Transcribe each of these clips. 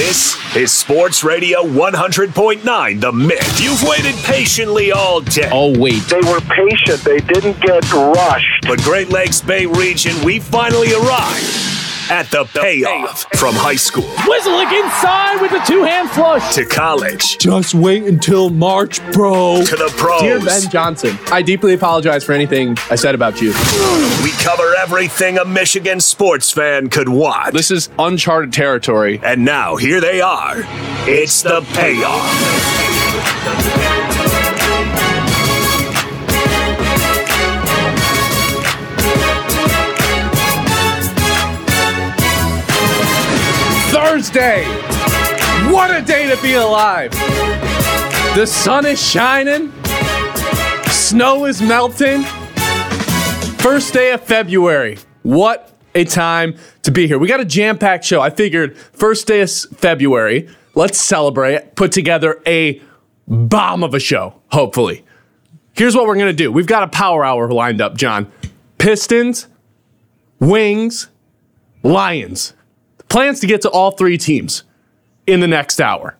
This is Sports Radio 100.9 The Mitt. You've waited patiently all day. Oh, wait. They were patient. They didn't get rushed. But Great Lakes Bay region, we finally arrived at the payoff from high school Whistling inside with a two hand flush. to college Just wait until March, bro. to the pros. Dear Ben Johnson, I deeply apologize for anything I said about you. We cover everything a Michigan sports fan could want. This is uncharted territory. And now here they are. It's the payoff. Thursday. What a day to be alive. The sun is shining. Snow is melting. First day of February. What a time to be here. We got a jam packed show. I figured first day of February, let's celebrate, put together a bomb of a show, hopefully. Here's what we're going to do we've got a power hour lined up, John. Pistons, Wings, Lions. Plans to get to all three teams in the next hour.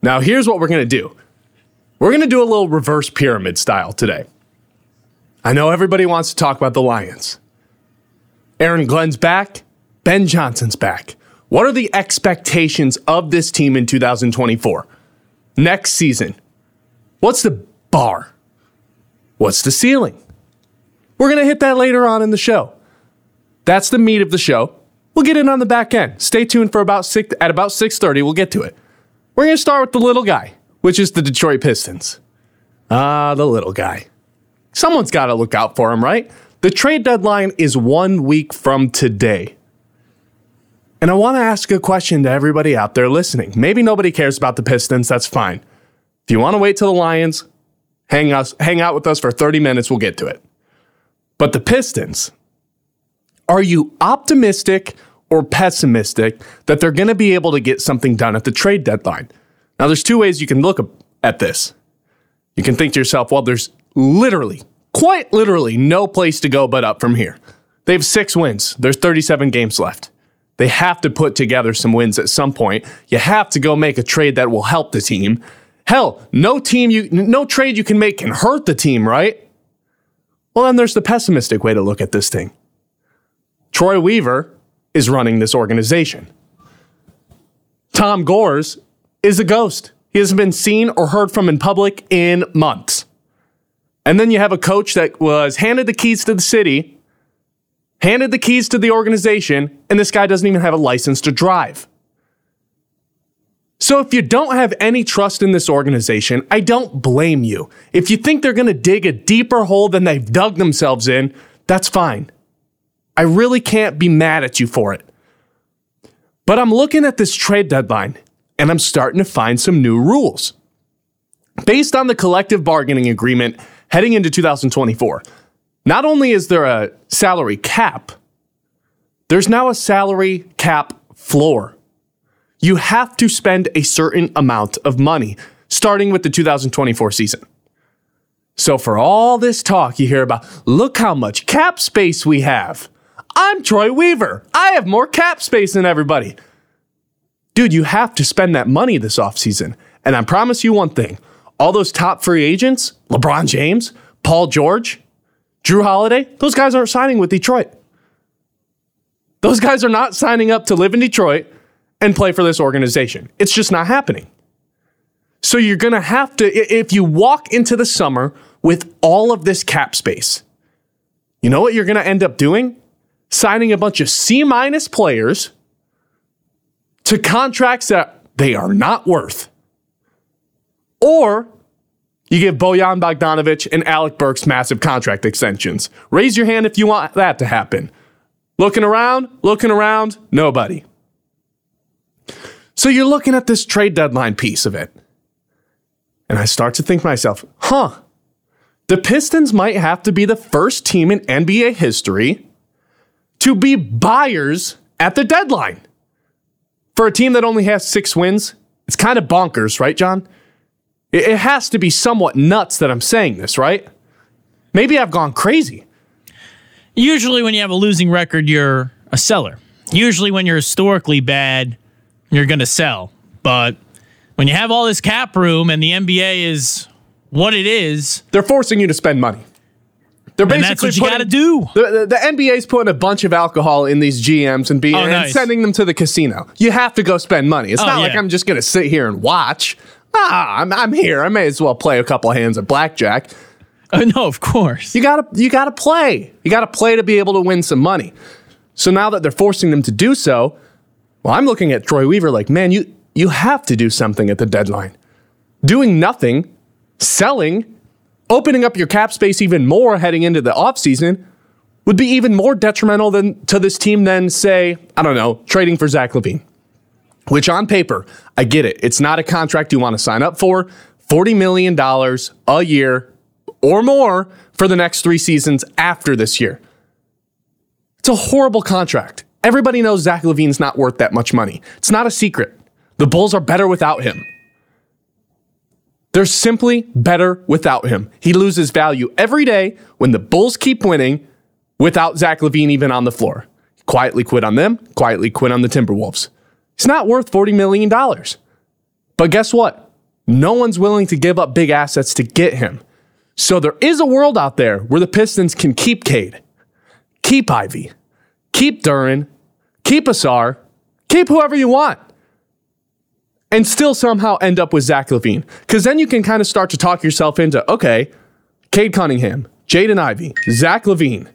Now, here's what we're going to do we're going to do a little reverse pyramid style today. I know everybody wants to talk about the Lions. Aaron Glenn's back, Ben Johnson's back. What are the expectations of this team in 2024? Next season. What's the bar? What's the ceiling? We're going to hit that later on in the show. That's the meat of the show. We'll get in on the back end. Stay tuned for about six at about 6:30. We'll get to it. We're gonna start with the little guy, which is the Detroit Pistons. Ah, the little guy. Someone's got to look out for him, right? The trade deadline is one week from today. And I want to ask a question to everybody out there listening. Maybe nobody cares about the Pistons. That's fine. If you want to wait till the Lions, hang us, hang out with us for 30 minutes. We'll get to it. But the Pistons, are you optimistic or pessimistic that they're going to be able to get something done at the trade deadline? Now, there's two ways you can look at this. You can think to yourself, well, there's literally, quite literally, no place to go but up from here. They have six wins, there's 37 games left. They have to put together some wins at some point. You have to go make a trade that will help the team. Hell, no team you no trade you can make can hurt the team, right? Well, then there's the pessimistic way to look at this thing. Troy Weaver is running this organization. Tom Gores is a ghost. He hasn't been seen or heard from in public in months. And then you have a coach that was handed the keys to the city, handed the keys to the organization, and this guy doesn't even have a license to drive. So if you don't have any trust in this organization, I don't blame you. If you think they're going to dig a deeper hole than they've dug themselves in, that's fine. I really can't be mad at you for it. But I'm looking at this trade deadline and I'm starting to find some new rules. Based on the collective bargaining agreement heading into 2024, not only is there a salary cap, there's now a salary cap floor. You have to spend a certain amount of money starting with the 2024 season. So, for all this talk you hear about, look how much cap space we have. I'm Troy Weaver. I have more cap space than everybody. Dude, you have to spend that money this offseason. And I promise you one thing all those top free agents, LeBron James, Paul George, Jrue Holiday, those guys aren't signing with Detroit. Those guys are not signing up to live in Detroit and play for this organization. It's just not happening. So you're going to have to, if you walk into the summer with all of this cap space, you know what you're going to end up doing? Signing a bunch of C minus players to contracts that they are not worth. Or you give Bojan Bogdanovic and Alec Burks massive contract extensions. Raise your hand if you want that to happen. Looking around, looking around, nobody. So you're looking at this trade deadline piece of it. And I start to think to myself, huh, the Pistons might have to be the first team in NBA history to be buyers at the deadline. For a team that only has six wins, it's kind of bonkers, right, John? It, it has to be somewhat nuts that I'm saying this, right? Maybe I've gone crazy. Usually, when you have a losing record, you're a seller. Usually, when you're historically bad, you're going to sell. But when you have all this cap room and the NBA is what it is, They're forcing you to spend money. They're and that's what you got to do. The, the, the NBA's putting a bunch of alcohol in these GMs and, be, Oh, and nice. sending them to the casino. You have to go spend money. It's Oh, not like. I'm just going to sit here and watch. Ah, I'm, I'm here. I may as well play a couple hands of blackjack. Uh, no, of course. You gotta you gotta play. You gotta play to be able to win some money. So now that they're forcing them to do so, well, I'm looking at Troy Weaver like, man, you you have to do something at the deadline. Doing nothing, selling, opening up your cap space even more heading into the offseason would be even more detrimental than to this team than say, I don't know, trading for Zach LaVine. Which on paper, I get it. It's not a contract you want to sign up for. $40 million a year or more for the next three seasons after this year. It's a horrible contract. Everybody knows Zach LaVine's not worth that much money. It's not a secret. The Bulls are better without him. They're simply better without him. He loses value every day when the Bulls keep winning without Zach LaVine even on the floor. Quietly quit on them, quietly quit on the Timberwolves. He's not worth $40 million. But guess what? No one's willing to give up big assets to get him. So there is a world out there where the Pistons can keep Cade, keep Ivey, keep Duren, keep Ausar, keep whoever you want, and still somehow end up with Zach LaVine. Because then you can kind of start to talk yourself into okay, Cade Cunningham, Jaden Ivey, Zach Levine,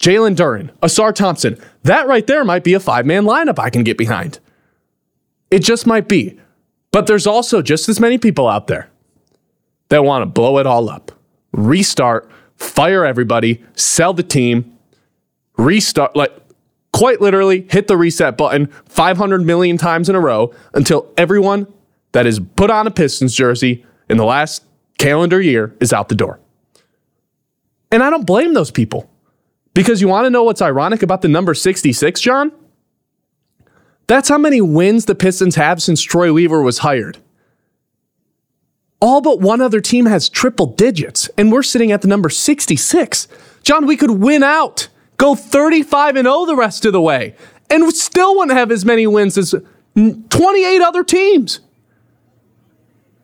Jalen Duren, Ausar Thompson. That right there might be a five man lineup I can get behind. It just might be. But there's also just as many people out there that want to blow it all up, restart, fire everybody, sell the team, restart, like quite literally hit the reset button 500 million times in a row until everyone that is put on a Pistons jersey in the last calendar year is out the door. And I don't blame those people because you want to know what's ironic about the number 66, John? That's how many wins the Pistons have since Troy Weaver was hired. All but one other team has triple digits, and we're sitting at the number 66. John, we could win out, go 35 and 0 the rest of the way, and still wouldn't have as many wins as 28 other teams.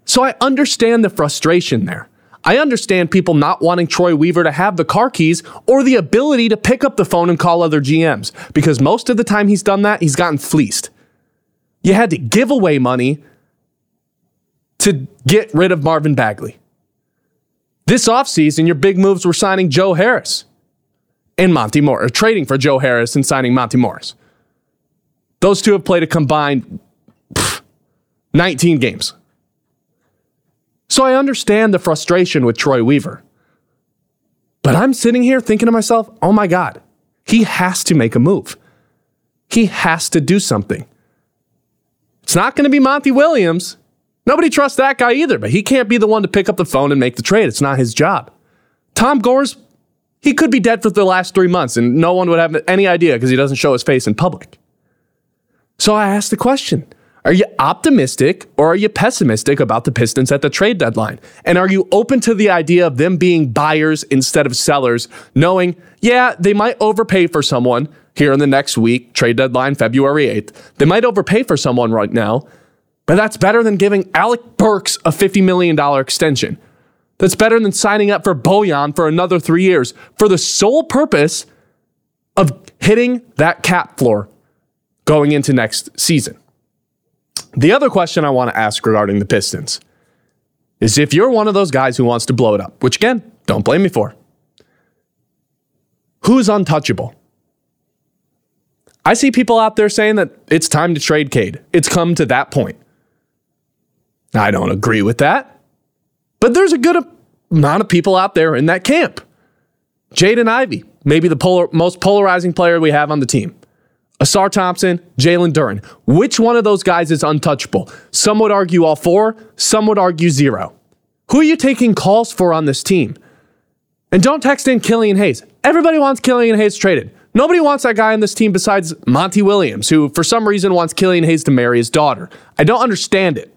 So I understand the frustration there. I understand people not wanting Troy Weaver to have the car keys or the ability to pick up the phone and call other GMs because most of the time he's done that, he's gotten fleeced. You had to give away money to get rid of Marvin Bagley. This offseason, your big moves were signing Joe Harris and Monté Morris, trading for Joe Harris and signing Monté Morris. Those two have played a combined pff, 19 games. So I understand the frustration with Troy Weaver. But I'm sitting here thinking to myself, oh my God, he has to make a move. He has to do something. It's not going to be Monty Williams. Nobody trusts that guy either, but he can't be the one to pick up the phone and make the trade. It's not his job. Tom Gores, he could be dead for the last three months and no one would have any idea because he doesn't show his face in public. So I asked the question Are you optimistic or are you pessimistic about the Pistons at the trade deadline? And are you open to the idea of them being buyers instead of sellers, knowing, yeah, they might overpay for someone here in the next week, trade deadline February 8th. They might overpay for someone right now, but that's better than giving Alec Burks a $50 million extension. That's better than signing up for Bojan for another three years for the sole purpose of hitting that cap floor going into next season. The other question I want to ask regarding the Pistons is if you're one of those guys who wants to blow it up, which again, don't blame me for, who's untouchable? I see people out there saying that it's time to trade Cade. It's come to that point. I don't agree with that. But there's a good amount of people out there in that camp. Jaden Ivey, maybe the polar, most polarizing player we have on the team. Ausar Thompson, Jalen Duren. Which one of those guys is untouchable? Some would argue all four, some would argue zero. Who are you taking calls for on this team? And don't text in Killian Hayes. Everybody wants Killian Hayes traded. Nobody wants that guy on this team besides Monty Williams, who for some reason wants Killian Hayes to marry his daughter. I don't understand it.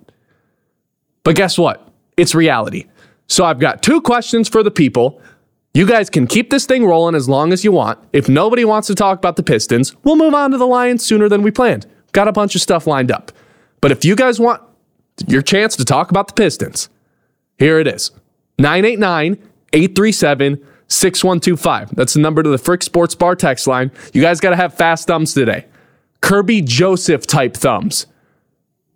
But guess what? It's reality. So I've got two questions for the people. You guys can keep this thing rolling as long as you want. If nobody wants to talk about the Pistons, we'll move on to the Lions sooner than we planned. Got a bunch of stuff lined up. But if you guys want your chance to talk about the Pistons, here it is 989 837 6125. That's the number to the Frick Sports Bar text line. You guys got to have fast thumbs today. Kerby Joseph type thumbs.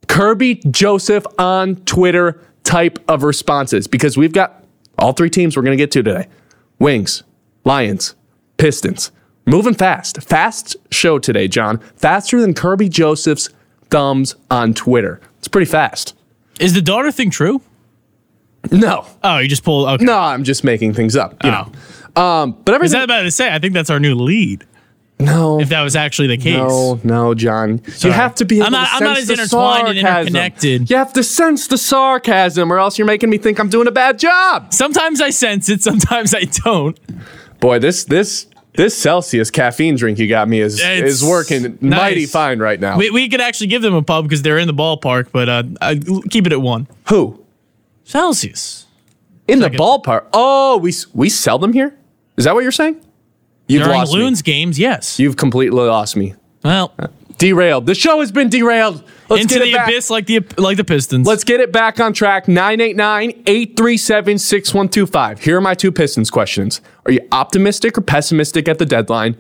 Kerby Joseph on Twitter type of responses because we've got all three teams we're going to get to today Wings, Lions, Pistons. Moving fast. Fast show today, John. Faster than Kerby Joseph's thumbs on Twitter. It's pretty fast. Is the daughter thing true? No. Oh, you just pulled. Okay. No, I'm just making things up. You Oh. know. Um, but Is everything. that about to say? I think that's our new lead. No. If that was actually the case. No, no, John. You have to be. I'm not- To I'm not sense as intertwined and sarcasm. interconnected. You have to sense the sarcasm, or else you're making me think I'm doing a bad job. Sometimes I sense it. Sometimes I don't. Boy, this this this Celsius caffeine drink you got me is It's is working nice. mighty fine right now. We, we could actually give them a pub because they're in the ballpark, but uh, I, keep it at one. Who Celsius. in the ballpark? Oh, we we sell them here. Is that what you're saying? You've During lost Loons me. games, yes. You've completely lost me. well, Derailed. The show has been derailed. Let's into get it the back. abyss like the like the Pistons. Let's get it back on track. 989-837-6125. Here are my two Pistons questions. Are you optimistic or pessimistic at the deadline?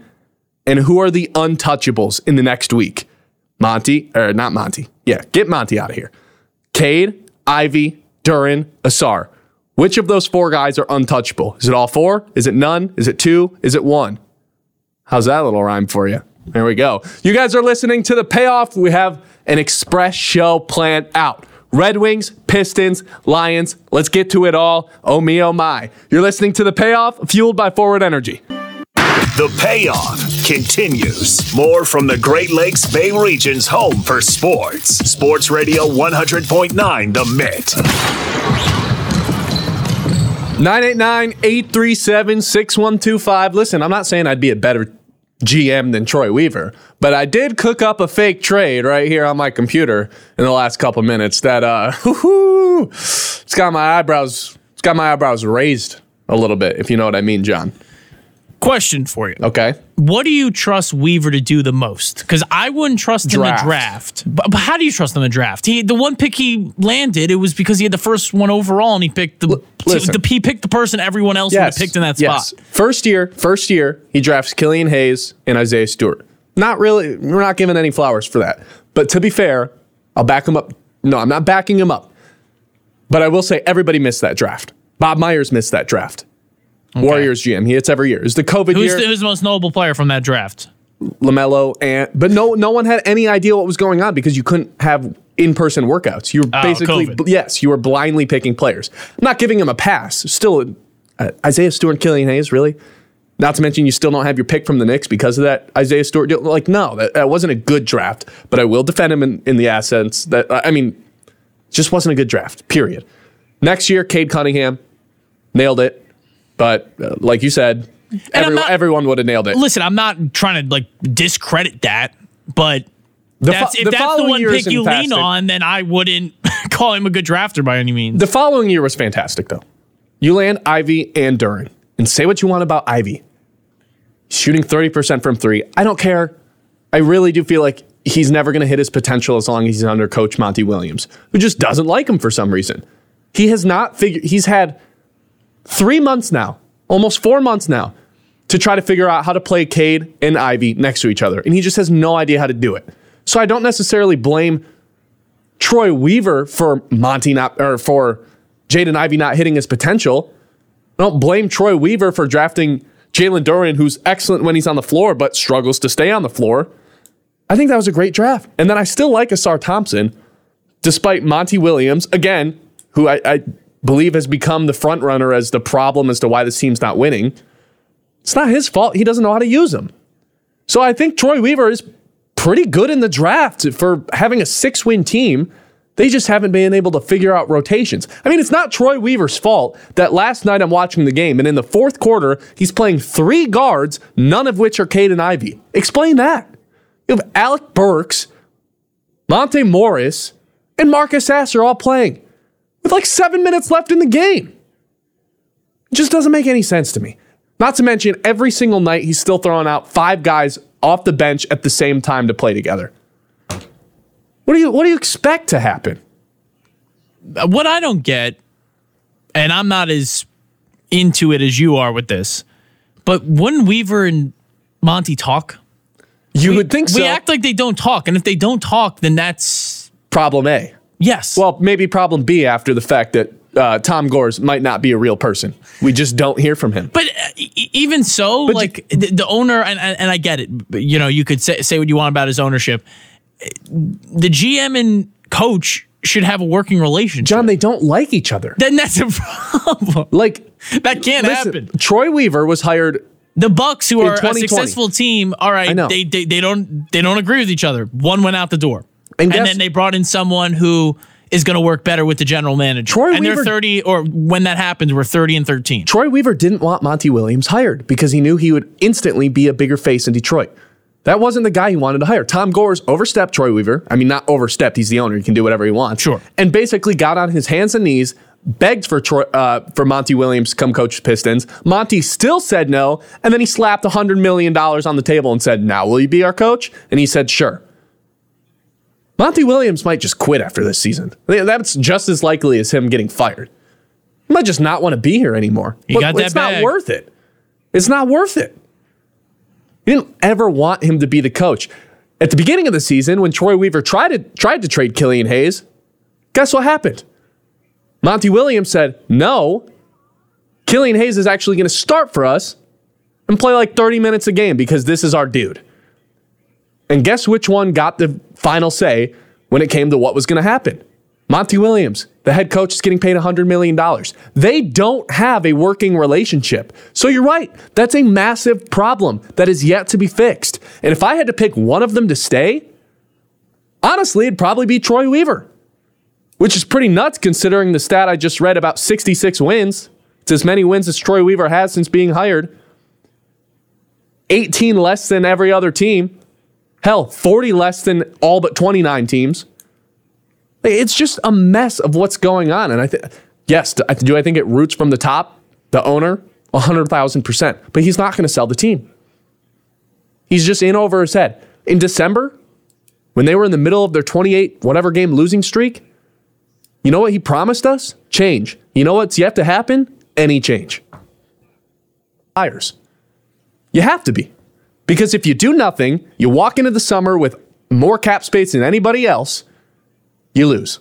And who are the untouchables in the next week? Monty, or not Monty. Yeah, get Monty out of here. Cade, Ivey, Duren, Ausar. Which of those four guys are untouchable? Is it all four? Is it none? Is it two? Is it one? How's that little rhyme for you? There we go. You guys are listening to the payoff. We have an express show planned out. Red Wings, Pistons, Lions. Let's get to it all. Oh me, oh my. You're listening to the payoff, fueled by Forward Energy. The payoff continues. More from the Great Lakes Bay region's home for sports. Sports Radio 100.9 The Mitt. 989-837-6125. Listen, I'm not saying I'd be a better GM than Troy Weaver, but I did cook up a fake trade right here on my computer in the last couple minutes that uh it's got my eyebrows it's got my eyebrows raised a little bit, if you know what I mean, John. Question for you. Okay. What do you trust Weaver to do the most? Because I wouldn't trust him in Draft. the draft. But, but how do you trust him in the draft? He the one pick he landed, it was because he had the first one overall, and he picked the, listen. the he picked the person everyone else would have picked in that yes. spot. First year, first year, he drafts Killian Hayes and Isaiah Stewart. Not really, we're not giving any flowers for that. But to be fair, I'll back him up. No, I'm not backing him up. But I will say everybody missed that draft. Bob Myers missed that draft. Warriors GM. He hits every year. It's the COVID Who's year. the, who's the most notable player from that draft? LaMelo and but no no one had any idea what was going on because you couldn't have in-person workouts. You were Oh, basically COVID. yes, you were blindly picking players. I'm not giving him a pass. Still uh, Isaiah Stewart, Killian Hayes, really? Not to mention you still don't have your pick from the Knicks because of that Isaiah Stewart deal. Like no, that, that wasn't a good draft, but I will defend him in, in the assets that I mean just wasn't a good draft. Period. Next year Cade Cunningham nailed it. But uh, like you said, I'm everyone, not- everyone would have nailed it. Listen, I'm not trying to like discredit that, but The that's, fo- if the that's the one pick you lean on, then I wouldn't call him a good drafter by any means. The following year was fantastic, though. You land Ivey and Duren, and say what you want about Ivey. Shooting 30% from three. I don't care. I really do feel like he's never going to hit his potential as long as he's under coach Monty Williams, who just doesn't like him for some reason. He has not figured, he's had three months now, almost four months now, to try to figure out how to play Cade and Ivey next to each other. And he just has no idea how to do it. So I don't necessarily blame Troy Weaver for Monty not or for Jaden Ivey not hitting his potential. I don't blame Troy Weaver for drafting Jalen Duren, who's excellent when he's on the floor, but struggles to stay on the floor. I think that was a great draft. And then I still like Ausar Thompson, despite Monty Williams, again, who I, I believe has become the front runner as the problem as to why this team's not winning. It's not his fault. He doesn't know how to use them. So I think Troy Weaver is pretty good in the draft for having a six win team. They just haven't been able to figure out rotations. I mean, it's not Troy Weaver's fault that last night I'm watching the game and in the fourth quarter, he's playing three guards, none of which are Caden Ivey. Explain that. You have Alec Burks, Monté Morris, and Marcus Sasser all playing with like seven minutes left in the game. It just doesn't make any sense to me. Not to mention, every single night he's still throwing out five guys off the bench at the same time to play together. What do you what do you expect to happen? what I don't get, and I'm not as into it as you are with this, but wouldn't Weaver and Monty talk? You would think so. We act like they don't talk, and if they don't talk, then that's problem A. yes. Well, maybe problem B after the fact that uh, Tom Gores might not be a real person. We just don't hear from him. But uh, e- even so, But like the, the owner, and, and and I get it. But, you know, you could say say what you want about his ownership. The GM and coach should have a working relationship. John, they don't like each other. then that's a problem. Like That can't listen, happen. Troy Weaver was hired. The Bucks, who are a successful team, all right. They, they they don't they don't agree with each other. One went out the door, And and, then they brought in someone who is going to work better with the general manager. Troy and Weaver- they're thirty, or when that happens, we're thirty and thirteen. Troy Weaver didn't want Monty Williams hired because he knew he would instantly be a bigger face in Detroit. That wasn't the guy he wanted to hire. Tom Gores overstepped Troy Weaver. I mean, not overstepped. He's the owner. He can do whatever he wants. Sure. And basically got on his hands and knees, begged for Troy, uh, for Monty Williams to come coach the Pistons. Monty still said no, and then he slapped $100 million on the table and said, now will you be our coach? And he said, sure. Monty Williams might just quit after this season. That's just as likely as him getting fired. He might just not want to be here anymore. He got that it's not worth it. It's not worth it. You didn't ever want him to be the coach. At the beginning of the season, when Troy Weaver tried to tried to trade Killian Hayes, guess what happened? Monty Williams said, no, Killian Hayes is actually going to start for us and play like 30 minutes a game because this is our dude. And guess which one got the final say when it came to what was going to happen? Monty Williams, the head coach, is getting paid $100 million. They don't have a working relationship. So you're right. That's a massive problem that is yet to be fixed. And if I had to pick one of them to stay, honestly, it'd probably be Troy Weaver, which is pretty nuts considering the stat I just read about 66 wins. It's as many wins as Troy Weaver has since being hired. 18 less than every other team. Hell, 40 less than all but 29 teams. It's just a mess of what's going on. And I think, yes, do I- think it roots from the top, the owner? 100,000%. But he's not going to sell the team. He's just in over his head. In December, when they were in the middle of their 28 whatever game losing streak, you know what he promised us? Change. You know what's yet to happen? Any change. Hires. You have to be. Because if you do nothing, you walk into the summer with more cap space than anybody else, you lose.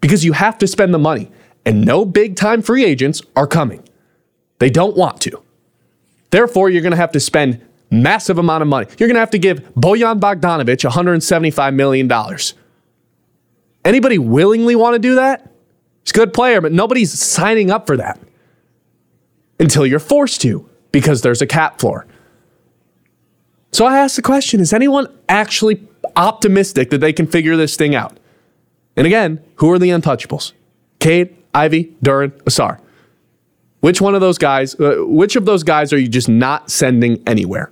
Because you have to spend the money. And no big time free agents are coming. They don't want to. Therefore, you're going to have to spend massive amount of money. You're going to have to give Bojan Bogdanovic $175 million. Anybody willingly want to do that? He's a good player, but nobody's signing up for that until you're forced to because there's a cap floor. So I ask the question is anyone actually optimistic that they can figure this thing out? And again, who are the untouchables? Cade, Ivey, Duren, Ausar. Which one of those guys, uh, which of those guys are you just not sending anywhere?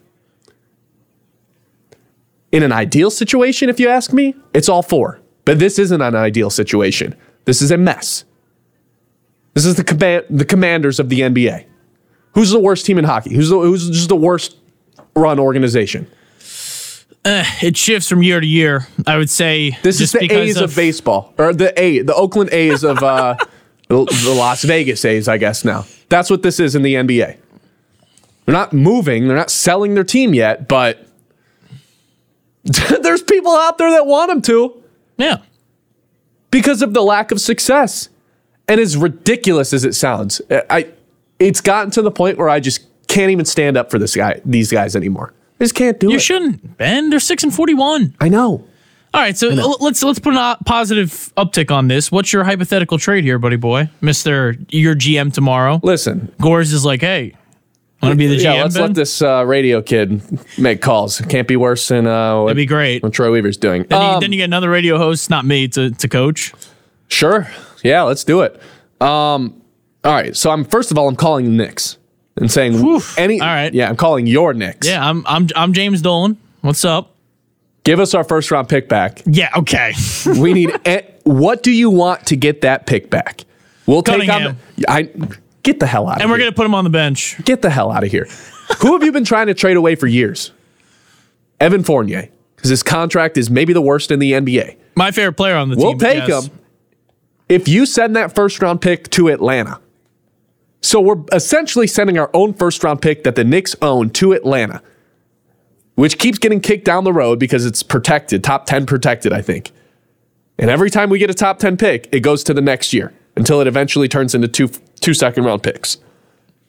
In an ideal situation, if you ask me, it's all four. But this isn't an ideal situation. This is a mess. This is the command, the commanders of the NBA. Who's the worst team in hockey? Who's the, who's just the worst run organization? It shifts from year to year. I would say This is the A's of, baseball, or the A, the Oakland A's of uh, the, the Las Vegas A's, I guess. Now that's what this is in the NBA. They're not moving, they're not selling their team yet, but there's people out there that want them to Yeah. because of the lack of success. And as ridiculous as it sounds, I it's gotten to the point where I just can't even stand up for this guy, these guys anymore. I just can't do You it. You shouldn't, Ben. They're six and forty-one. I know. All right, so let's let's put a positive uptick on this. What's your hypothetical trade here, buddy boy, Mister? Your GM tomorrow. Listen, Gores is like, hey, I want to be the GM? yeah, let's Ben? let this uh, radio kid make calls. Can't be worse than uh, what, That'd be great. what Troy Weaver's doing. Then, you, Um, then you get another radio host, not me, to to coach. Sure. Yeah, let's do it. Um, all right. So I'm first of all, I'm calling the Knicks and saying any. All right. Yeah, I'm calling your Knicks. Yeah, I'm I'm I'm James Dolan. What's up? Give us our first round pick back. Yeah, okay. We need. eh, what do you want to get that pick back? We'll take on. I get the hell out. Of here. And we're here. gonna put him on the bench. get the hell out of here. Who have you been trying to trade away for years? Evan Fournier, because his contract is maybe the worst in the NBA. My favorite player on the team. We'll team. but take yes. him if you send that first round pick to Atlanta. So we're essentially sending our own first round pick that the Knicks own to Atlanta, which keeps getting kicked down the road because it's protected, top 10 protected, I think. And every time we get a top 10 pick, it goes to the next year until it eventually turns into two, two second round picks.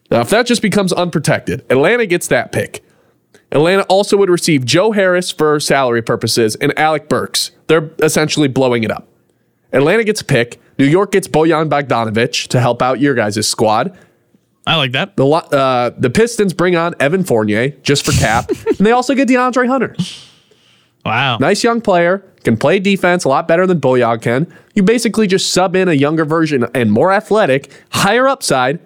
Now, if that just becomes unprotected, Atlanta gets that pick. Atlanta also would receive Joe Harris for salary purposes and Alec Burks. They're essentially blowing it up. Atlanta gets a pick. New York gets Bojan Bogdanovic to help out your guys' squad. I like that. The, uh, the Pistons bring on Evan Fournier just for cap. and they also get DeAndre Hunter. Wow. Nice young player, can play defense a lot better than Bojan can. You basically just sub in a younger version and more athletic, higher upside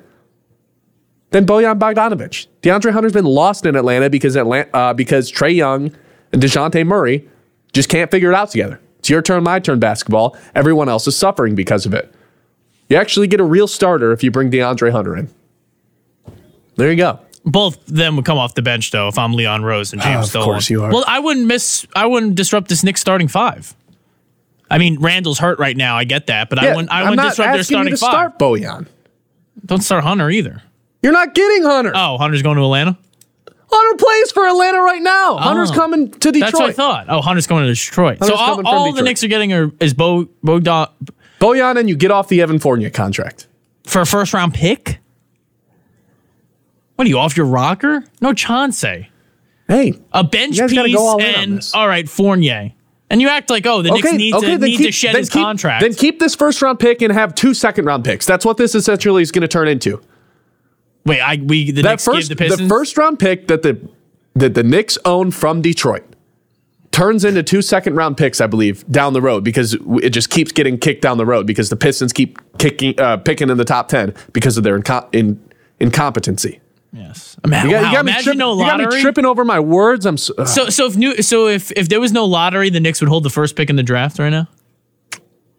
than Bojan Bogdanovic. DeAndre Hunter's been lost in Atlanta because Atlanta, uh, because Trae Young and Dejounte Murray just can't figure it out together. It's your turn, my turn basketball. Everyone else is suffering because of it. You actually get a real starter if you bring DeAndre Hunter in. There you go. Both them would come off the bench though if I'm Leon Rose and James Dolan. Of course you are. Well, I wouldn't miss. I wouldn't disrupt this Knicks starting five. I mean, Randle's hurt right now. I get that, but I wouldn't. I I'm wouldn't disrupt their asking you starting to five. start Bojan. Don't start Hunter either. You're not getting Hunter. Oh, Hunter's going to Atlanta. Hunter plays for Atlanta right now. Oh. Hunter's Oh. coming to Detroit. That's what I thought. Oh, Hunter's going to Detroit. Hunter's so all, coming from all the Detroit. Knicks are getting are, is Bo Bogdan Bojan, and you get off the Evan Fournier contract. for a first round pick. What are you off your rocker? No chance. Hey, A bench You guys piece go all in on and this. all right, Fournier. And you act like, oh, the Knicks need, to, need to shed his keep- contract. Then keep this first round pick and have two second round picks. That's what this essentially is going to turn into. Wait, I we the That Knicks first, gave the Pistons. first round pick that the that the Knicks own from Detroit turns into two second round picks, I believe, down the road because it just keeps getting kicked down the road because the Pistons keep kicking, uh, picking in the top ten because of their inco- in, incompetency. yes. Man, You got, wow, you got me imagine tripping, no you got me tripping over my words. I'm so, So so if new so if if there was no lottery, the Knicks would hold the first pick in the draft right now.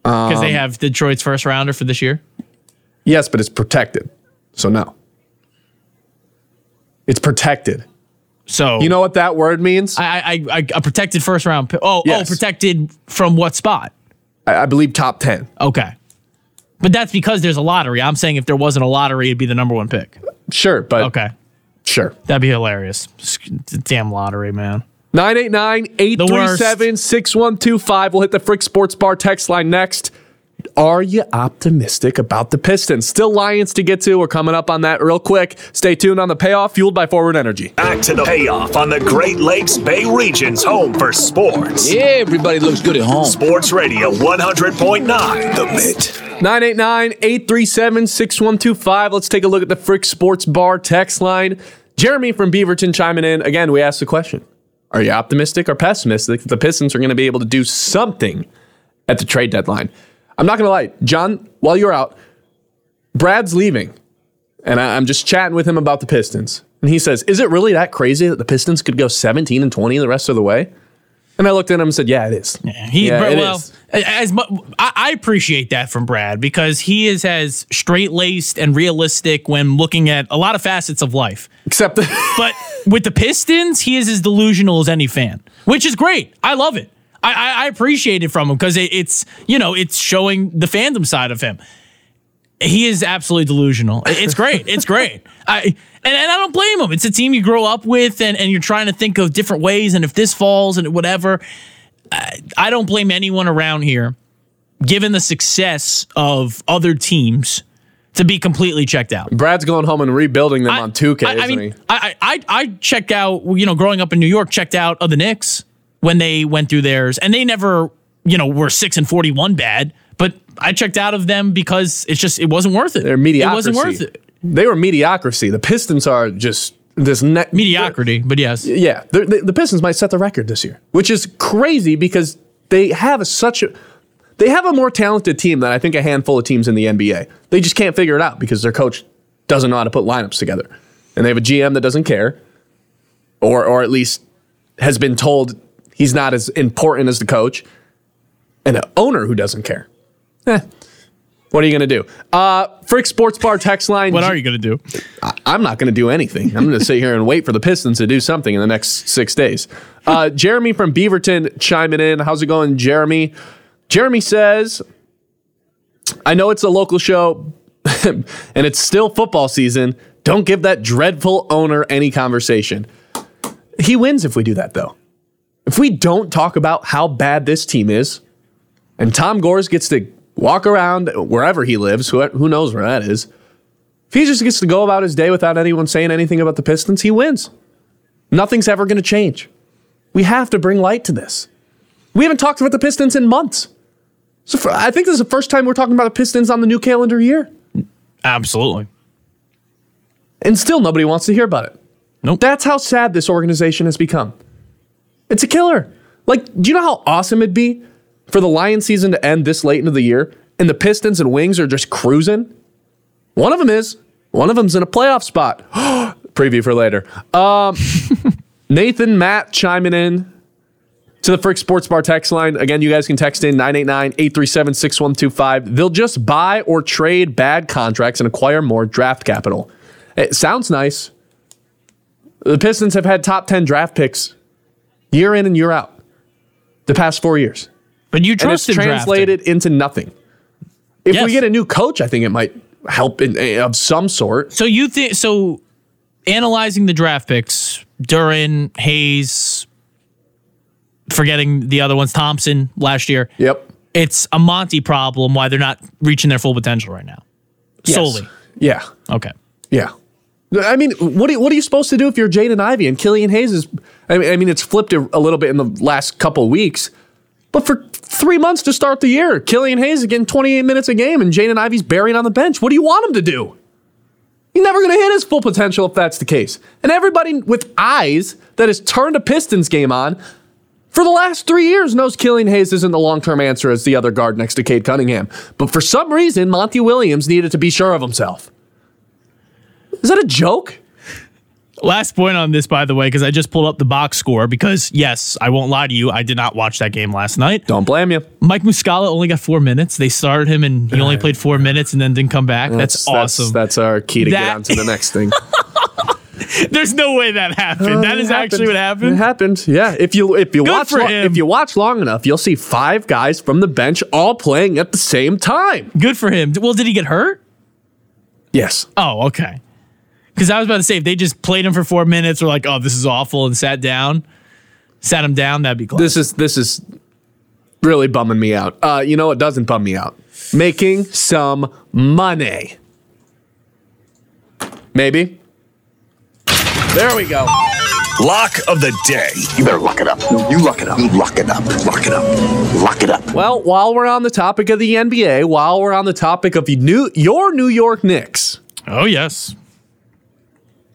Because Um, they have Detroit's first rounder for this year. yes, but it's protected, so no. It's protected. So You know what that word means? I, I I, I a protected first round. Oh, oh Yes. oh protected from what spot? I believe top ten. Okay. But that's because there's a lottery. I'm saying if there wasn't a lottery, it'd be the number one pick. Sure, but Okay. sure. That'd be hilarious. Damn lottery, man. 989-837-6125. We'll hit the Frick Sports Bar text line next. Are you optimistic about the Pistons? Still Lions to get to. We're coming up on that real quick. Stay tuned on the payoff fueled by Forward Energy. Back to the payoff on the Great Lakes Bay region's home for sports. Yeah, everybody looks good at home. Sports Radio 100.9 The Mitt. 989-837-6125. Let's take a look at the Frick Sports Bar text line. Jeremy from Beaverton chiming in. Again, we asked the question. Are you optimistic or pessimistic that the Pistons are going to be able to do something at the trade deadline? I'm not going to lie. John, while you're out, Brad's leaving. And I, I'm just chatting with him about the Pistons. And he says, Is it really that crazy that the Pistons could go 17 and 20 the rest of the way? And I looked at him and said, Yeah, it is. He Yeah, well, is. as mu- I, I appreciate that from Brad because he is as straight laced and realistic when looking at a lot of facets of life. Except that. But with the Pistons, he is as delusional as any fan, which is great. I love it. I, I, I appreciate it from him because it, it's you know it's showing the fandom side of him. He is absolutely delusional. It's great. It's great. I and, and I don't blame him. It's a team you grow up with, and, and you're trying to think of different ways. And if this falls and whatever, I, I don't blame anyone around here, given the success of other teams, to be completely checked out. Brad's going home and rebuilding them I- on 2K, I, I isn't mean, he? I, I I checked out. You know, growing up in New York, checked out of the Knicks when they went through theirs, and they never, you know, were six and forty one bad. But I checked out of them because it's just it wasn't worth it. They're mediocrity. It wasn't worth it. They were mediocrity. The Pistons are just this ne- Mediocrity, but yes, Yeah, the, the Pistons might set the record this year, which is crazy because they have such a they have a more talented team than I think a handful of teams in the NBA. They just can't figure it out because their coach doesn't know how to put lineups together, and they have a GM that doesn't care, or or at least has been told he's not as important as the coach, and an owner who doesn't care. Eh. What are you going to do? Uh, Frick Sports Bar text line. what are you gonna do? I'm not going to do anything. I'm going to sit here and wait for the Pistons to do something in the next six days. Uh, Jeremy from Beaverton chiming in. How's it going, Jeremy? Jeremy says, I know it's a local show and it's still football season. Don't give that dreadful owner any conversation. He wins if we do that, though. If we don't talk about how bad this team is, and Tom Gores gets to walk around wherever he lives, who, who knows where that is, if he just gets to go about his day without anyone saying anything about the Pistons, he wins. Nothing's ever going to change. We have to bring light to this. We haven't talked about the Pistons in months. So for, I think this is the first time we're talking about the Pistons on the new calendar year. Absolutely. And still nobody wants to hear about it. Nope. That's how sad this organization has become. It's a killer. Like, do you know how awesome it'd be for the Lion season to end this late into the year and the Pistons and Wings are just cruising? One of them is. One of them's in a playoff spot. Preview for later. Um, Nathan, Matt chiming in to the Frick Sports Bar text line. Again, you guys can text in 989 837 6125. They'll just buy or trade bad contracts and acquire more draft capital. It sounds nice. The Pistons have had top 10 draft picks year in and year out the past four years. But you And it's translated into nothing. If Yes. we get a new coach, I think it might help in, eh, of some sort. So you think so? Analyzing the draft picks, Duren, Hayes, forgetting the other ones, Thompson last year. Yep. It's a Monty problem why they're not reaching their full potential right now. Yes. Solely. Yeah. Okay. Yeah. I mean, what are, what are you supposed to do if you're Jaden Ivey and Killian Hayes is? I mean, I mean, it's flipped a, little bit in the last couple weeks, but for three months to start the year, Killian Hayes is getting 28 minutes a game and Jaden Ivey's buried on the bench. What do you want him to do? He's never going to hit his full potential if that's the case. And everybody with eyes that has turned a Pistons game on for the last three years knows Killian Hayes isn't the long term answer as the other guard next to Cade Cunningham. But for some reason, Monty Williams needed to be sure of himself. Is that a joke? Last point on this, by the way, because I just pulled up the box score. Because yes, I won't lie to you, I did not watch that game last night. Don't blame you. Mike Muscala only got four minutes. They started him and he only played four minutes and then didn't come back. That's, awesome. That's, our key to get That- on to the next thing. There's no way that happened. Uh, that It is actually what happened. It happened. happened. Yeah. If you if you Good watch lo- if you watch long enough, you'll see five guys from the bench all playing at the same time. Good for him. Well, did he get hurt? Yes. Oh, okay. Because I was about to say, if they just played him for four minutes, or like, oh, this is awful, and sat down, sat him down, that'd be cool. This is this is really bumming me out. Uh, you know what doesn't bum me out? Making some money. Maybe. There we go. Lock of the day. You better lock it up. You lock it up. You lock it up. Lock it up. Lock it up. Well, while we're on the topic of the NBA, while we're on the topic of new, your New York Knicks, oh yes.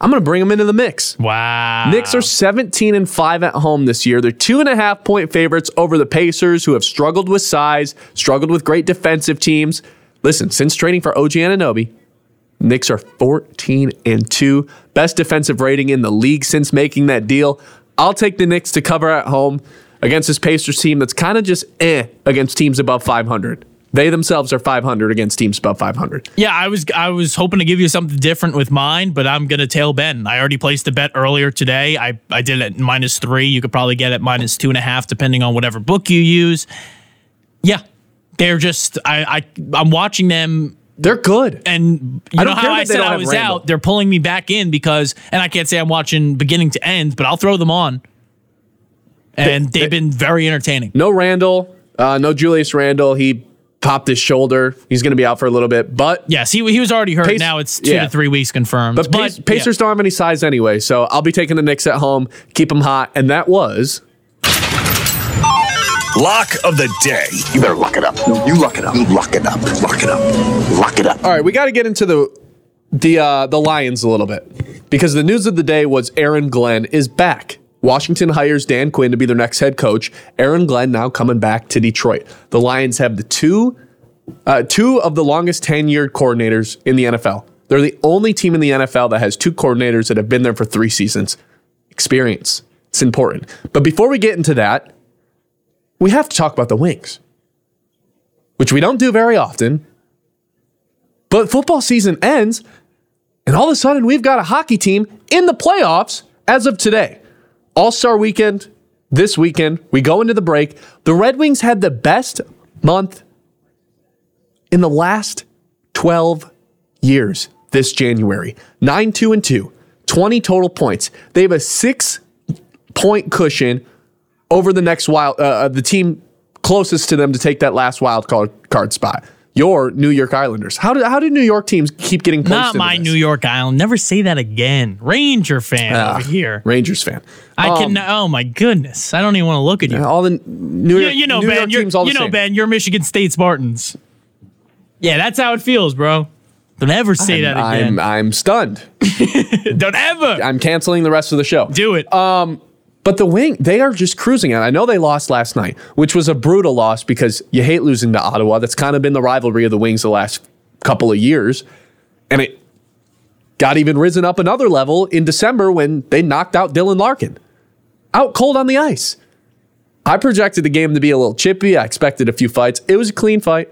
I'm going to bring them into the mix. Wow. Knicks are 17 and 5 at home this year. They're two and a half point favorites over the Pacers, who have struggled with size, struggled with great defensive teams. Listen, since trading for OG Anunoby, Knicks are 14 and 2. Best defensive rating in the league since making that deal. I'll take the Knicks to cover at home against this Pacers team that's kind of just eh against teams above 500. They themselves are 500 against teams above 500. Yeah, I was I was hoping to give you something different with mine, but I'm gonna tail Ben. I already placed a bet earlier today. I, I did it at minus three. You could probably get it minus two and a half, depending on whatever book you use. Yeah. They're just I, I I'm watching them They're good. and you I know how I said I was out. They're pulling me back in because, and I can't say I'm watching beginning to end, but I'll throw them on. And They- they've they- been very entertaining. No Randle, uh, no Julius Randle. He popped his shoulder. He's going to be out for a little bit, but Yes, he he was already hurt. Pace- now it's two yeah. to three weeks confirmed. but, Pac- yeah. Pacers don't have any size anyway. So I'll be taking the Knicks at home, keep them hot, and that was Lock of the day. You better lock it up. No, you lock it up. Lock it up. Lock it up. Lock it up. all right. We got to get into the the uh, the Lions a little bit because the news of the day was Aaron Glenn is back. Washington hires Dan Quinn to be their next head coach. Aaron Glenn now coming back to Detroit. The Lions have the two uh, two of the longest tenured coordinators in the NFL. They're the only team in the NFL that has two coordinators that have been there for three seasons. Experience. It's important. But before we get into that, we have to talk about the Wings, which we don't do very often. But football season ends, and all of a sudden we've got a hockey team in the playoffs as of today. All Star weekend, this weekend, we go into the break. The Red Wings had the best month in the last 12 years this January. 9 2 and 2, 20 total points. They have a six point cushion over the next wild, uh, the team closest to them to take that last wild card, card spot. Your New York Islanders. How do how do New York teams keep getting placed Not my? New York Island. Never say that again. Ranger fan Ah, over here. Rangers fan. I Um, can. Oh my goodness. I don't even want to look at you. all the New You, York, you know, New Ben. York teams all you know, same. Ben. You're Michigan State Spartans. Yeah, that's how it feels, bro. Don't ever say that I'm, again. I'm stunned. Don't ever I'm canceling the rest of the show. do it. But the wing, they are just cruising. And I know they lost last night, which was a brutal loss because you hate losing to Ottawa. That's kind of been the rivalry of the Wings the last couple of years. And it got even risen up another level in December when they knocked out Dylan Larkin. Out cold on the ice. I projected the game to be a little chippy. I expected a few fights. It was a clean fight.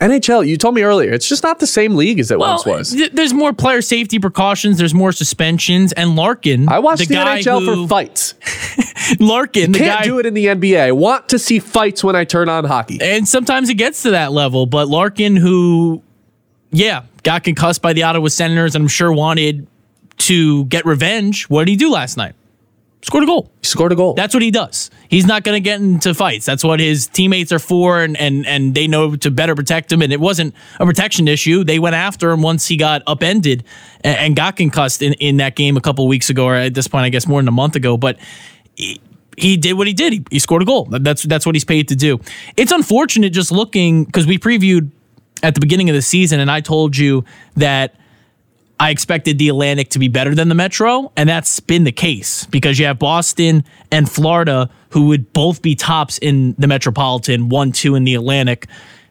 NHL, you told me earlier, it's just not the same league as it once was. th- there's more player safety precautions. There's more suspensions, and Larkin. I watched the, guy NHL who, for fights. Larkin, the Can't guy do it in the NBA. I want to see fights when I turn on hockey. and sometimes it gets to that level. But Larkin, who, yeah, got concussed by the Ottawa Senators, and I'm sure wanted to get revenge. What did he do last night? Scored a goal. He scored a goal. That's what he does. He's not going to get into fights. That's what his teammates are for, and, and and they know to better protect him. And it wasn't a protection issue. They went after him once he got upended and, and got concussed in, in that game a couple weeks ago, or at this point, I guess more than a month ago. But he, he did what he did. He, he scored a goal. That's that's what he's paid to do. It's unfortunate just looking because we previewed at the beginning of the season, and I told you that I expected the Atlantic to be better than the Metro, and that's been the case because you have Boston and Florida who would both be tops in the Metropolitan, one, two in the Atlantic.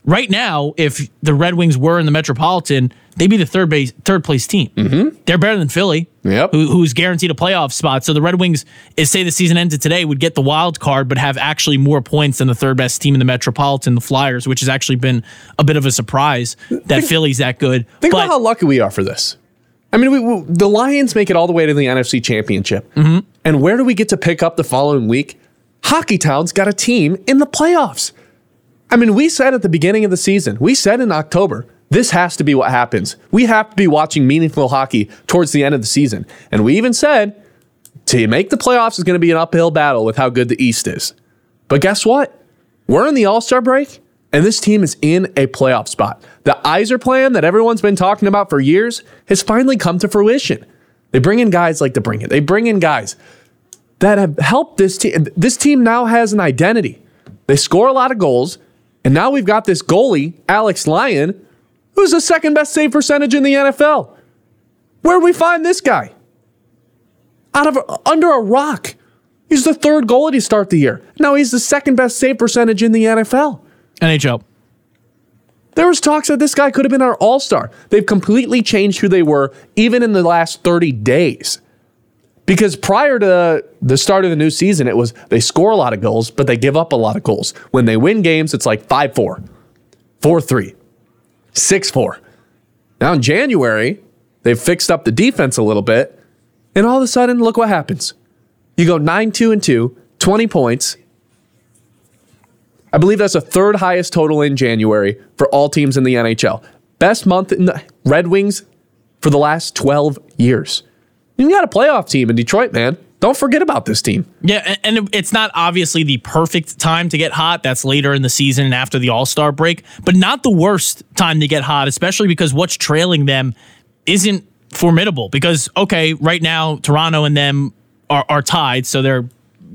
Right now, if the Red Wings were in the Metropolitan, they'd be the third base, third place team. Mm-hmm. They're better than Philly, Yep. who, who's guaranteed a playoff spot. So the Red Wings, is say the season ended today, would get the wild card, but have actually more points than the third best team in the Metropolitan, the Flyers, which has actually been a bit of a surprise that Philly's that good. Think but about how lucky we are for this. I mean, we, we, the Lions make it all the way to the NFC Championship. Mm-hmm. And where do we get to pick up the following week? Hockeytown's got a team in the playoffs. I mean, we said at the beginning of the season, we said in October, this has to be what happens. We have to be watching meaningful hockey towards the end of the season. And we even said to make the playoffs is going to be an uphill battle with how good the East is. But guess what? We're in the All Star break, and this team is in a playoff spot. The Yzerplan that everyone's been talking about for years has finally come to fruition. They bring in guys like the Bring It. They bring in guys that have helped this team. This team now has an identity. They score a lot of goals, and now we've got this goalie, Alex Lyon, who's the second best save percentage in the NFL. Where do we find this guy? Out of under a rock. He's the third goalie to start the year. Now he's the second best save percentage in the NFL. NHL. There was talks that this guy could have been our all-star. They've completely changed who they were even in the last 30 days. Because prior to the start of the new season, it was they score a lot of goals, but they give up a lot of goals. When they win games, it's like 5-4, 4-3, 6-4. Now in January, they've fixed up the defense a little bit, and all of a sudden, look what happens. You go 9-2 and 2, 20 points, I believe that's the third highest total in January for all teams in the NHL. Best month in the Red Wings for the last 12 years. You got a playoff team in Detroit, man. Don't forget about this team. Yeah, and- it's not obviously the perfect time to get hot. That's later in the season and after the All Star break, but not the worst time to get hot, especially because what's trailing them isn't formidable. Because, okay, right now, Toronto and them are, are tied, so they're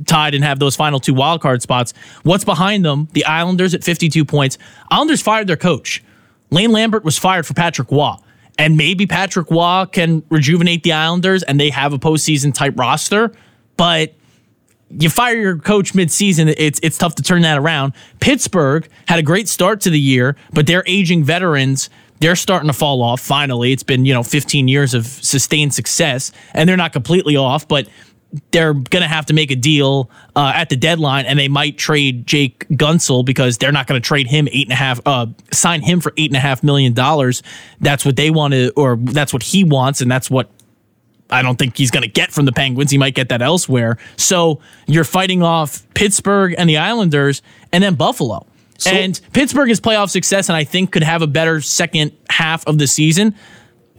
tied and have those final two wildcard spots. What's behind them? The Islanders at 52 points. Islanders fired their coach. Lane Lambert was fired for Patrick Roy. And maybe Patrick Roy can rejuvenate the Islanders and they have a postseason type roster. But you fire your coach midseason, it's it's tough to turn that around. Pittsburgh had a great start to the year, but their aging veterans, they're starting to fall off finally. It's been, you know, 15 years of sustained success, and they're not completely off, but they're going to have to make a deal uh, at the deadline, and they might trade Jake Guentzel because they're not going to trade him eight and a half, uh, sign him for eight and a half million dollars. That's what they want to, or that's what he wants, and that's what I don't think he's going to get from the Penguins. He might get that elsewhere. So you're fighting off Pittsburgh and the Islanders, and then Buffalo. and Pittsburgh is playoff success, and I think could have a better second half of the season.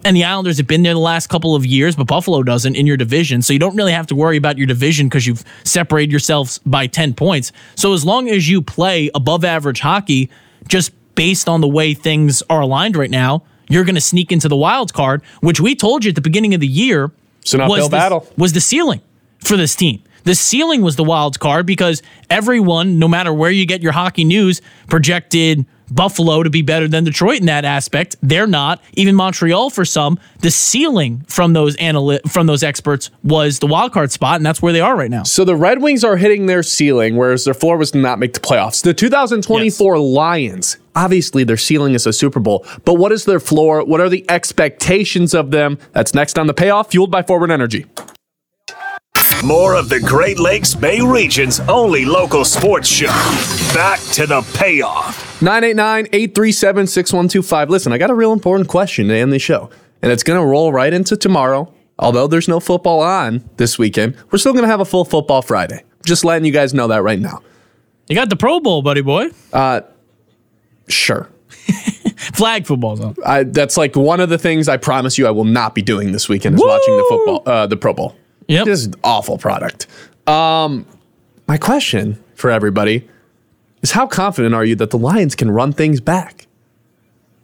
And the Islanders have been there the last couple of years, but Buffalo doesn't in your division. So you don't really have to worry about your division because you've separated yourselves by 10 points. So as long as you play above average hockey, just based on the way things are aligned right now, you're going to sneak into the wild card, which we told you at the beginning of the year an was the, battle. was the ceiling for this team. The ceiling was the wild card because everyone, no matter where you get your hockey news, projected Buffalo to be better than Detroit in that aspect. They're not. Even Montreal for some. The ceiling from those analy- from those experts was the wild card spot, and that's where they are right now. So the Red Wings are hitting their ceiling, whereas their floor was to not make the playoffs. The 2024 Lions, obviously their ceiling is a Super Bowl, but what is their floor? What are the expectations of them? That's next on the payoff, fueled by Forward Energy. More of the Great Lakes Bay region's only local sports show. Back to the payoff. 989 837 6125. Listen, I got a real important question to end the show, and it's going to roll right into tomorrow. Although there's no football on this weekend, we're still going to have a full football Friday. Just letting you guys know that right now. You got the Pro Bowl, buddy boy. Uh, Sure. Flag football's on. I, that's like one of the things I promise you I will not be doing this weekend is watching the football, uh, the Pro Bowl. Yep. This is an awful product. Um, my question for everybody is how confident are you that the Lions can run things back?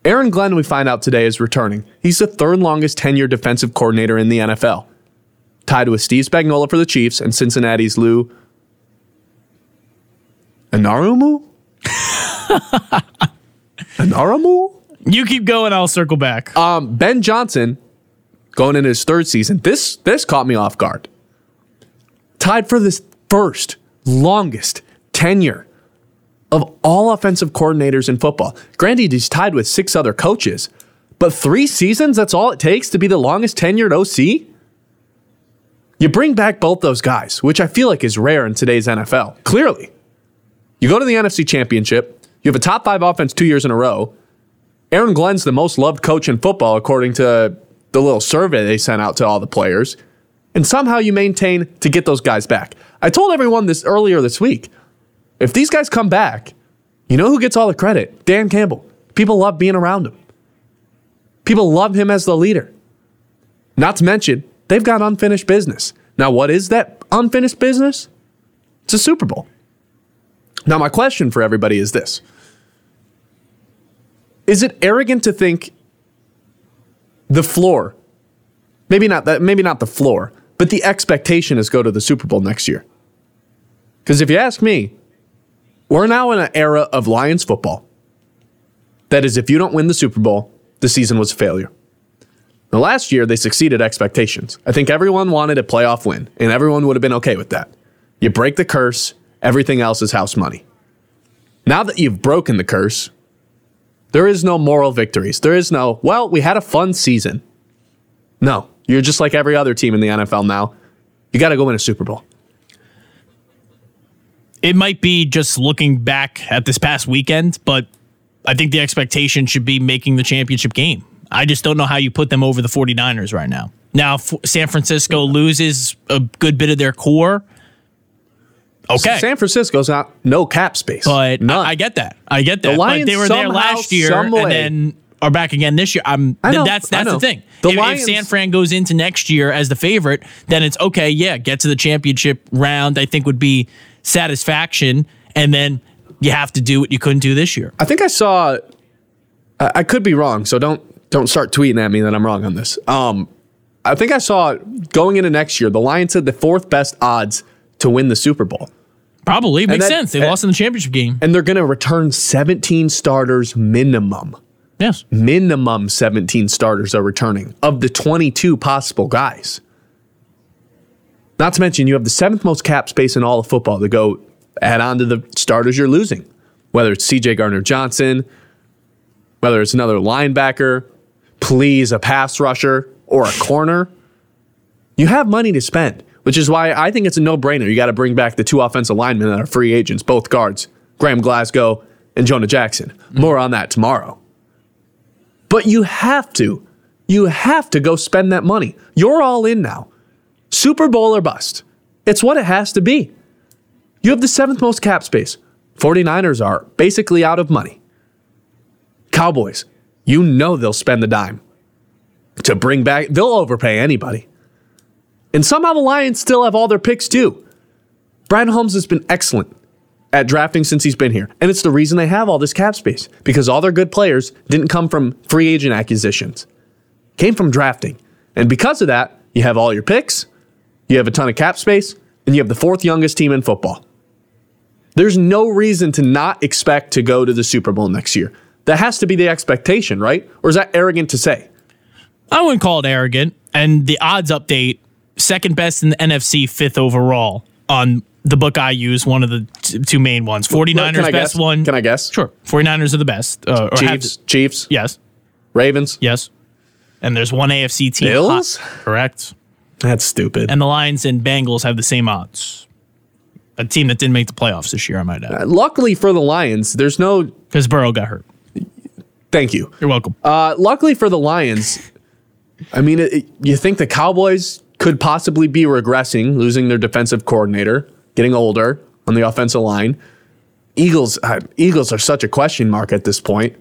Aaron Glenn, we find out today, is returning. He's the third longest tenure defensive coordinator in the NFL, tied with Steve Spagnuolo for the Chiefs and Cincinnati's Lou Anarumo? Anarumo? You keep going, I'll circle back. Um, Ben Johnson, going into his third season, this this caught me off guard. Tied for this first longest tenure of all offensive coordinators in football. Granted, he's tied with six other coaches, but three seasons, that's all it takes to be the longest tenured OC? You bring back both those guys, which I feel like is rare in today's NFL. Clearly. You go to the NFC Championship, you have a top five offense two years in a row. Aaron Glenn's the most loved coach in football, according to the little survey they sent out to all the players. And somehow you maintain to get those guys back. I told everyone this earlier this week. If these guys come back, you know who gets all the credit? Dan Campbell. People love being around him. People love him as the leader. Not to mention, they've got unfinished business. Now, what is that unfinished business? It's a Super Bowl. Now, my question for everybody is this Is it arrogant to think the floor, maybe not that, maybe not the floor, but the expectation is go to the Super Bowl next year? Because if you ask me, we're now in an era of Lions football. That is, if you don't win the Super Bowl, the season was a failure. Now, last year, they succeeded expectations. I think everyone wanted a playoff win, and everyone would have been okay with that. You break the curse, everything else is house money. Now that you've broken the curse, there is no moral victories. There is no, well, we had a fun season. No, you're just like every other team in the NFL now. You got to go win a Super Bowl. it might be just looking back at this past weekend, but I think the expectation should be making the championship game. I just don't know how you put them over the 49ers right now. Now, San Francisco loses a good bit of their core. Okay. San Francisco's not no cap space. but None. I, I get that. I get that. Lions but they were there somehow, last year some way- and then are back again this year. I'm I know, that's I that's know. the thing. The if, Lions- if San Fran goes into next year as the favorite, then it's okay, yeah, get to the championship round, I think would be satisfaction. And then you have to do what you couldn't do this year. I think I saw. I, I could be wrong, so don't don't start tweeting at me that I'm wrong on this. Um, I think I saw going into next year, the Lions had the fourth best odds to win the Super Bowl, Probably makes that- sense. They and- lost in the championship game. and they're going to return 17 starters minimum. Yes. Minimum 17 starters are returning of the 22 possible guys. Not to mention, you have the seventh most cap space in all of football to go add on to the starters you're losing, whether it's CJ Gardner Johnson, whether it's another linebacker, please a pass rusher or a corner. You have money to spend, which is why I think it's a no brainer. You got to bring back the two offensive linemen that are free agents, both guards, Graham Glasgow and Jonah Jackson. More on that tomorrow. But you have to, you have to go spend that money. You're all in now. Super Bowl or bust. It's what it has to be. You have the seventh most cap space. 49ers are basically out of money. Cowboys, you know they'll spend the dime to bring back, they'll overpay anybody. And somehow the Lions still have all their picks too. Brian Holmes has been excellent at drafting since he's been here. And it's the reason they have all this cap space because all their good players didn't come from free agent acquisitions, came from drafting. And because of that, you have all your picks, you have a ton of cap space, and you have the fourth youngest team in football. There's no reason to not expect to go to the Super Bowl next year. That has to be the expectation, right? Or is that arrogant to say? I wouldn't call it arrogant. And the odds update, second best in the NFC, fifth overall on the book I use, one of the t- two main ones. 49ers Can I best guess? one. Can I guess? Sure. 49ers are the best. Uh, Chiefs, Chiefs, yes. Ravens. Yes. And there's one AFC team. Bills? hot- correct. That's stupid. And the Lions and Bengals have the same odds. A team that didn't make the playoffs this year, I might add. Luckily for the Lions, there's no. Because Burrow got hurt. Thank you. You're welcome. Uh, luckily for the Lions, I mean, it, you think the Cowboys could possibly be regressing, losing their defensive coordinator, getting older on the offensive line. Eagles, uh, Eagles are such a question mark at this point.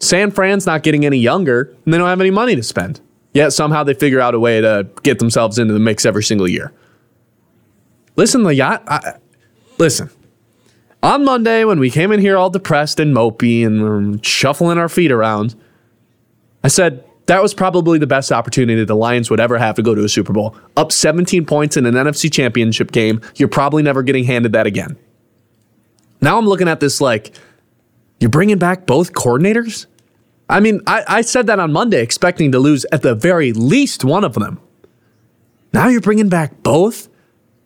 San Fran's not getting any younger, and they don't have any money to spend. Yet somehow they figure out a way to get themselves into the mix every single year. Listen, the yacht. I, listen, on Monday when we came in here all depressed and mopey and shuffling our feet around, I said that was probably the best opportunity the Lions would ever have to go to a Super Bowl. Up 17 points in an NFC championship game, you're probably never getting handed that again. Now I'm looking at this like, you're bringing back both coordinators? I mean, I, I said that on Monday, expecting to lose at the very least one of them. Now you're bringing back both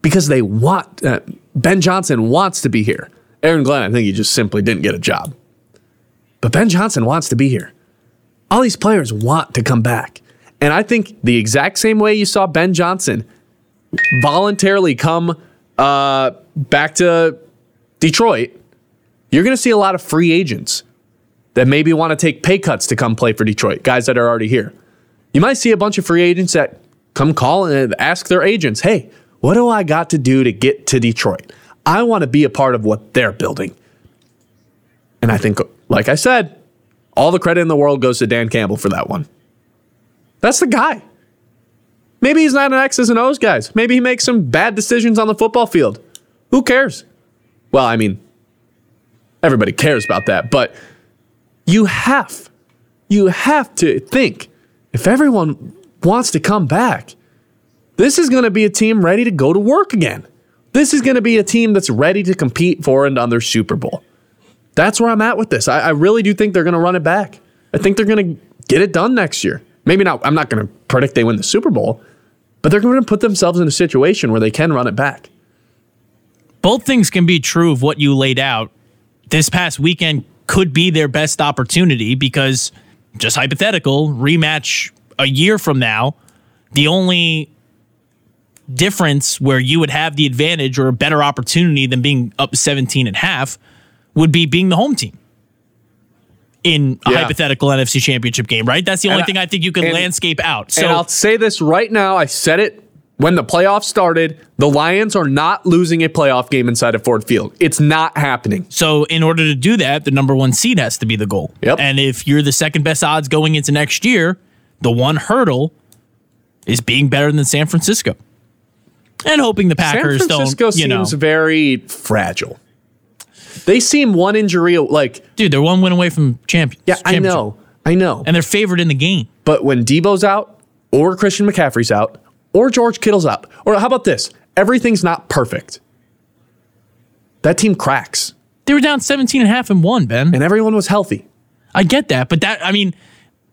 because they want, uh, Ben Johnson wants to be here. Aaron Glenn, I think he just simply didn't get a job. But Ben Johnson wants to be here. All these players want to come back. And I think the exact same way you saw Ben Johnson voluntarily come uh, back to Detroit, you're going to see a lot of free agents that maybe want to take pay cuts to come play for Detroit, guys that are already here. You might see a bunch of free agents that come call and ask their agents, hey, what do I got to do to get to Detroit? I want to be a part of what they're building. And I think, like I said, all the credit in the world goes to Dan Campbell for that one. That's the guy. Maybe he's not an X's and O's guys. Maybe he makes some bad decisions on the football field. Who cares? Well, I mean, everybody cares about that, but you have, you have to think if everyone wants to come back, this is going to be a team ready to go to work again. This is going to be a team that's ready to compete for another Super Bowl. That's where I'm at with this. I, I really do think they're going to run it back. I think they're going to get it done next year. Maybe not. I'm not going to predict they win the Super Bowl, but they're going to put themselves in a situation where they can run it back. Both things can be true of what you laid out. This past weekend could be their best opportunity because, just hypothetical, rematch a year from now, the only difference where you would have the advantage or a better opportunity than being up 17 and a half would be being the home team in a Yeah. hypothetical NFC championship game, right? That's the only I- thing I think you can and- landscape out. So and I'll say this right now. I said it when the playoffs started. The Lions are not losing a playoff game inside of Ford Field. It's not happening. So in order to do that, the number one seed has to be the goal. Yep. And if you're the second best odds going into next year, the one hurdle is being better than San Francisco. And hoping the Packers San Francisco don't, you know, seems very fragile. They seem one injury like dude, they're one win away from champions. yeah, I know, I know. And they're favored in the game. But when Deebo's out, or Christian McCaffrey's out, or George Kittle's out, or how about this? Everything's not perfect. That team cracks, They were down 17 and a half and one, Ben. and everyone was healthy. I get that, but that I mean,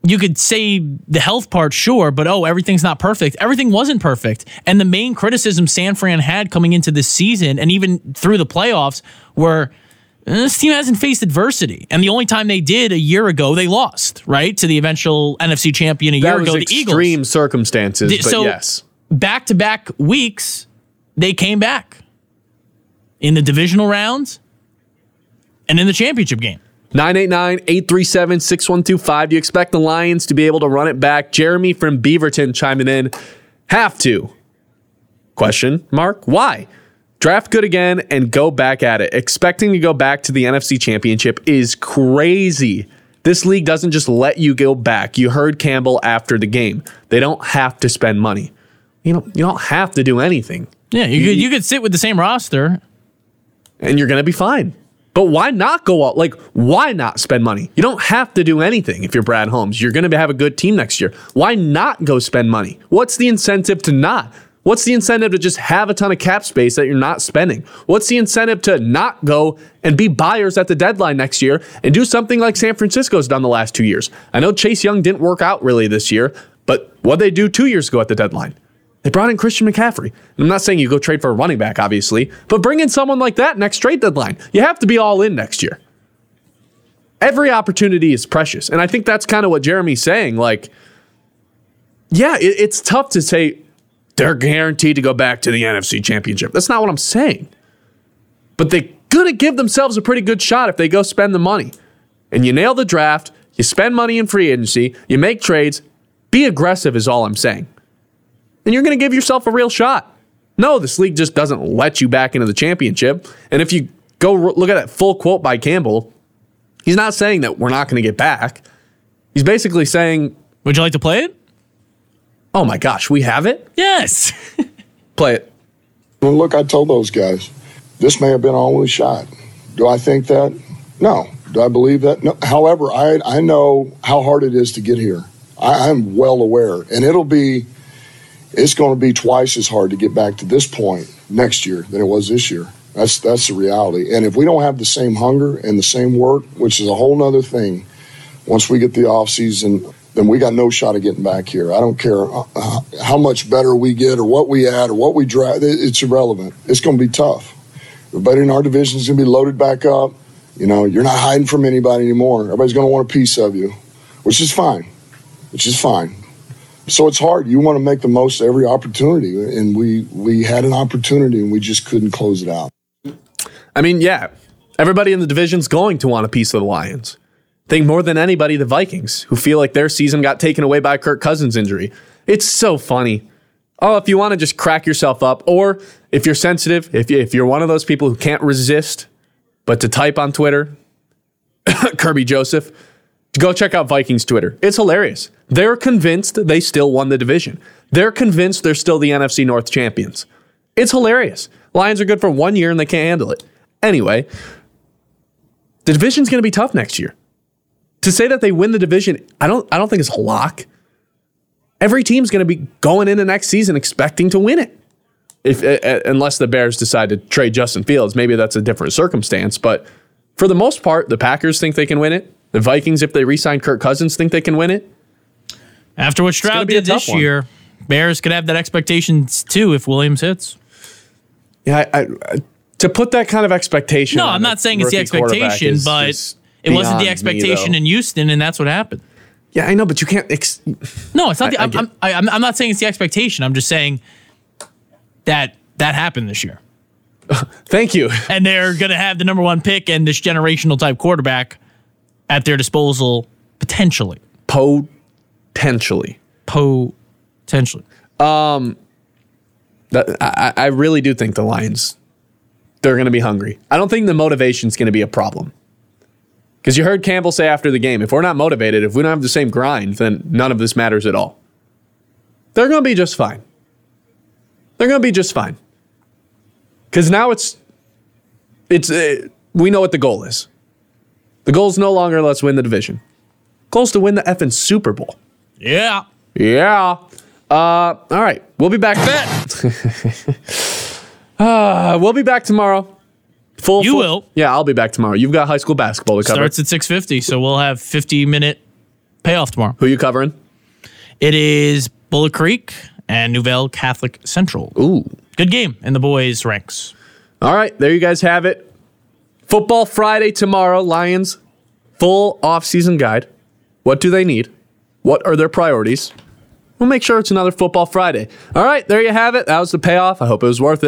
you could say the health part, sure, but oh, everything's not perfect. Everything wasn't perfect. And the main criticism San Fran had coming into this season and even through the playoffs were "Uh, this team hasn't faced adversity. And the only time they did a year ago, they lost, right? To the eventual NFC champion a That year ago, the Eagles. extreme circumstances, Th- but so- yes. Back to back weeks, they came back in the divisional rounds and in the championship game. 989-837-6125. Do you expect the Lions to be able to run it back? Jeremy from Beaverton chiming in. Have to. Question mark. Why? Draft good again and go back at it. Expecting to go back to the NFC Championship is crazy. This league doesn't just let you go back. You heard Campbell after the game. They don't have to spend money. You know, you don't have to do anything. Yeah, you could you could sit with the same roster. and you're going to be fine. But why not go out? Like, why not spend money? You don't have to do anything if you're Brad Holmes. You're going to have a good team next year. Why not go spend money? What's the incentive to not? What's the incentive to just have a ton of cap space that you're not spending? What's the incentive to not go and be buyers at the deadline next year and do something like San Francisco's done the last two years? I know Chase Young didn't work out really this year, but what they do two years ago at the deadline? They brought in Christian McCaffrey. I'm not saying you go trade for a running back, obviously, but bring in someone like that next trade deadline. You have to be all in next year. Every opportunity is precious. And I think that's kind of what Jeremy's saying. Like, yeah, it, it's tough to say they're guaranteed to go back to the NFC championship. That's not what I'm saying. But they're going to give themselves a pretty good shot if they go spend the money. And you nail the draft, you spend money in free agency, you make trades. Be aggressive, is all I'm saying and you're going to give yourself a real shot. No, this league just doesn't let you back into the championship. And if you go look at that full quote by Campbell, he's not saying that we're not going to get back. He's basically saying, Would you like to play it? Oh my gosh, we have it? Yes. Play it. Well, look, I told those guys, this may have been our only shot. Do I think that? No. Do I believe that? No. However, I, I know how hard it is to get here. I, I'm well aware. And it'll be, it's going to be twice as hard to get back to this point next year than it was this year. That's, that's the reality. And if we don't have the same hunger and the same work, which is a whole other thing, once we get the offseason, then we got no shot of getting back here. I don't care uh, how much better we get or what we add or what we draft. It's irrelevant. It's going to be tough. Everybody in our division is going to be loaded back up. You know, you're not hiding from anybody anymore. Everybody's going to want a piece of you, which is fine. Which is fine. So it's hard. You want to make the most of every opportunity, and we we had an opportunity and we just couldn't close it out. I mean, yeah, everybody in the division's going to want a piece of the Lions. Think more than anybody, the Vikings, who feel like their season got taken away by Kirk Cousins' injury. It's so funny. Oh, if you want to just crack yourself up, or if you're sensitive, if, you, if you're one of those people who can't resist but to type on Twitter, Kerby Joseph, to go check out Vikings Twitter. It's hilarious. They're convinced they still won the division. They're convinced they're still the NFC North champions. It's hilarious. Lions are good for one year and they can't handle it. Anyway, the division's going to be tough next year. To say that they win the division, I don't I don't think it's a lock. Every team's going to be going into next season expecting to win it. If uh, unless the Bears decide to trade Justin Fields, maybe that's a different circumstance, but for the most part, the Packers think they can win it. The Vikings, if they re-sign Kirk Cousins, think they can win it. After what Stroud did this one. year, Bears could have that expectations too if Williams hits. Yeah, I, I, to put that kind of expectation. No, I'm not saying it's the expectation, is but just it wasn't the beyond me, expectation in Houston, and that's what happened. Yeah, I know, but you can't. Ex- No, it's not. The, I- I I'm, get- I'm, I- I'm, I'm not saying it's the expectation. I'm just saying that that happened this year, Thank you. and they're going to have the number one pick and this generational type quarterback at their disposal potentially. Potentially. Potentially. Um, That, I, I really do think the Lions, they're going to be hungry. I don't think the motivation's going to be a problem. Because you heard Campbell say after the game, if we're not motivated, if we don't have the same grind, then none of this matters at all. They're going to be just fine. They're going to be just fine. Because now it's, it's, uh, we know what the goal is. The goal is no longer let's win the division. Goal's to win the effing Super Bowl. Yeah. Yeah. Uh, all right. We'll be back. uh, we'll be back tomorrow. Full. You full- will. Yeah, I'll be back tomorrow. You've got high school basketball to cover. Starts at 6:50, so we'll have 50 minute payoff tomorrow. Who you covering? It is Bullock Creek and Nouvel Catholic Central. Ooh. Good game in the boys' ranks. All right. There you guys have it. Football Friday tomorrow. Lions. Full off-season guide. What do they need? What are their priorities? We'll make sure it's another Football Friday. All right. There you have it. That was the payoff. I hope it was worth it.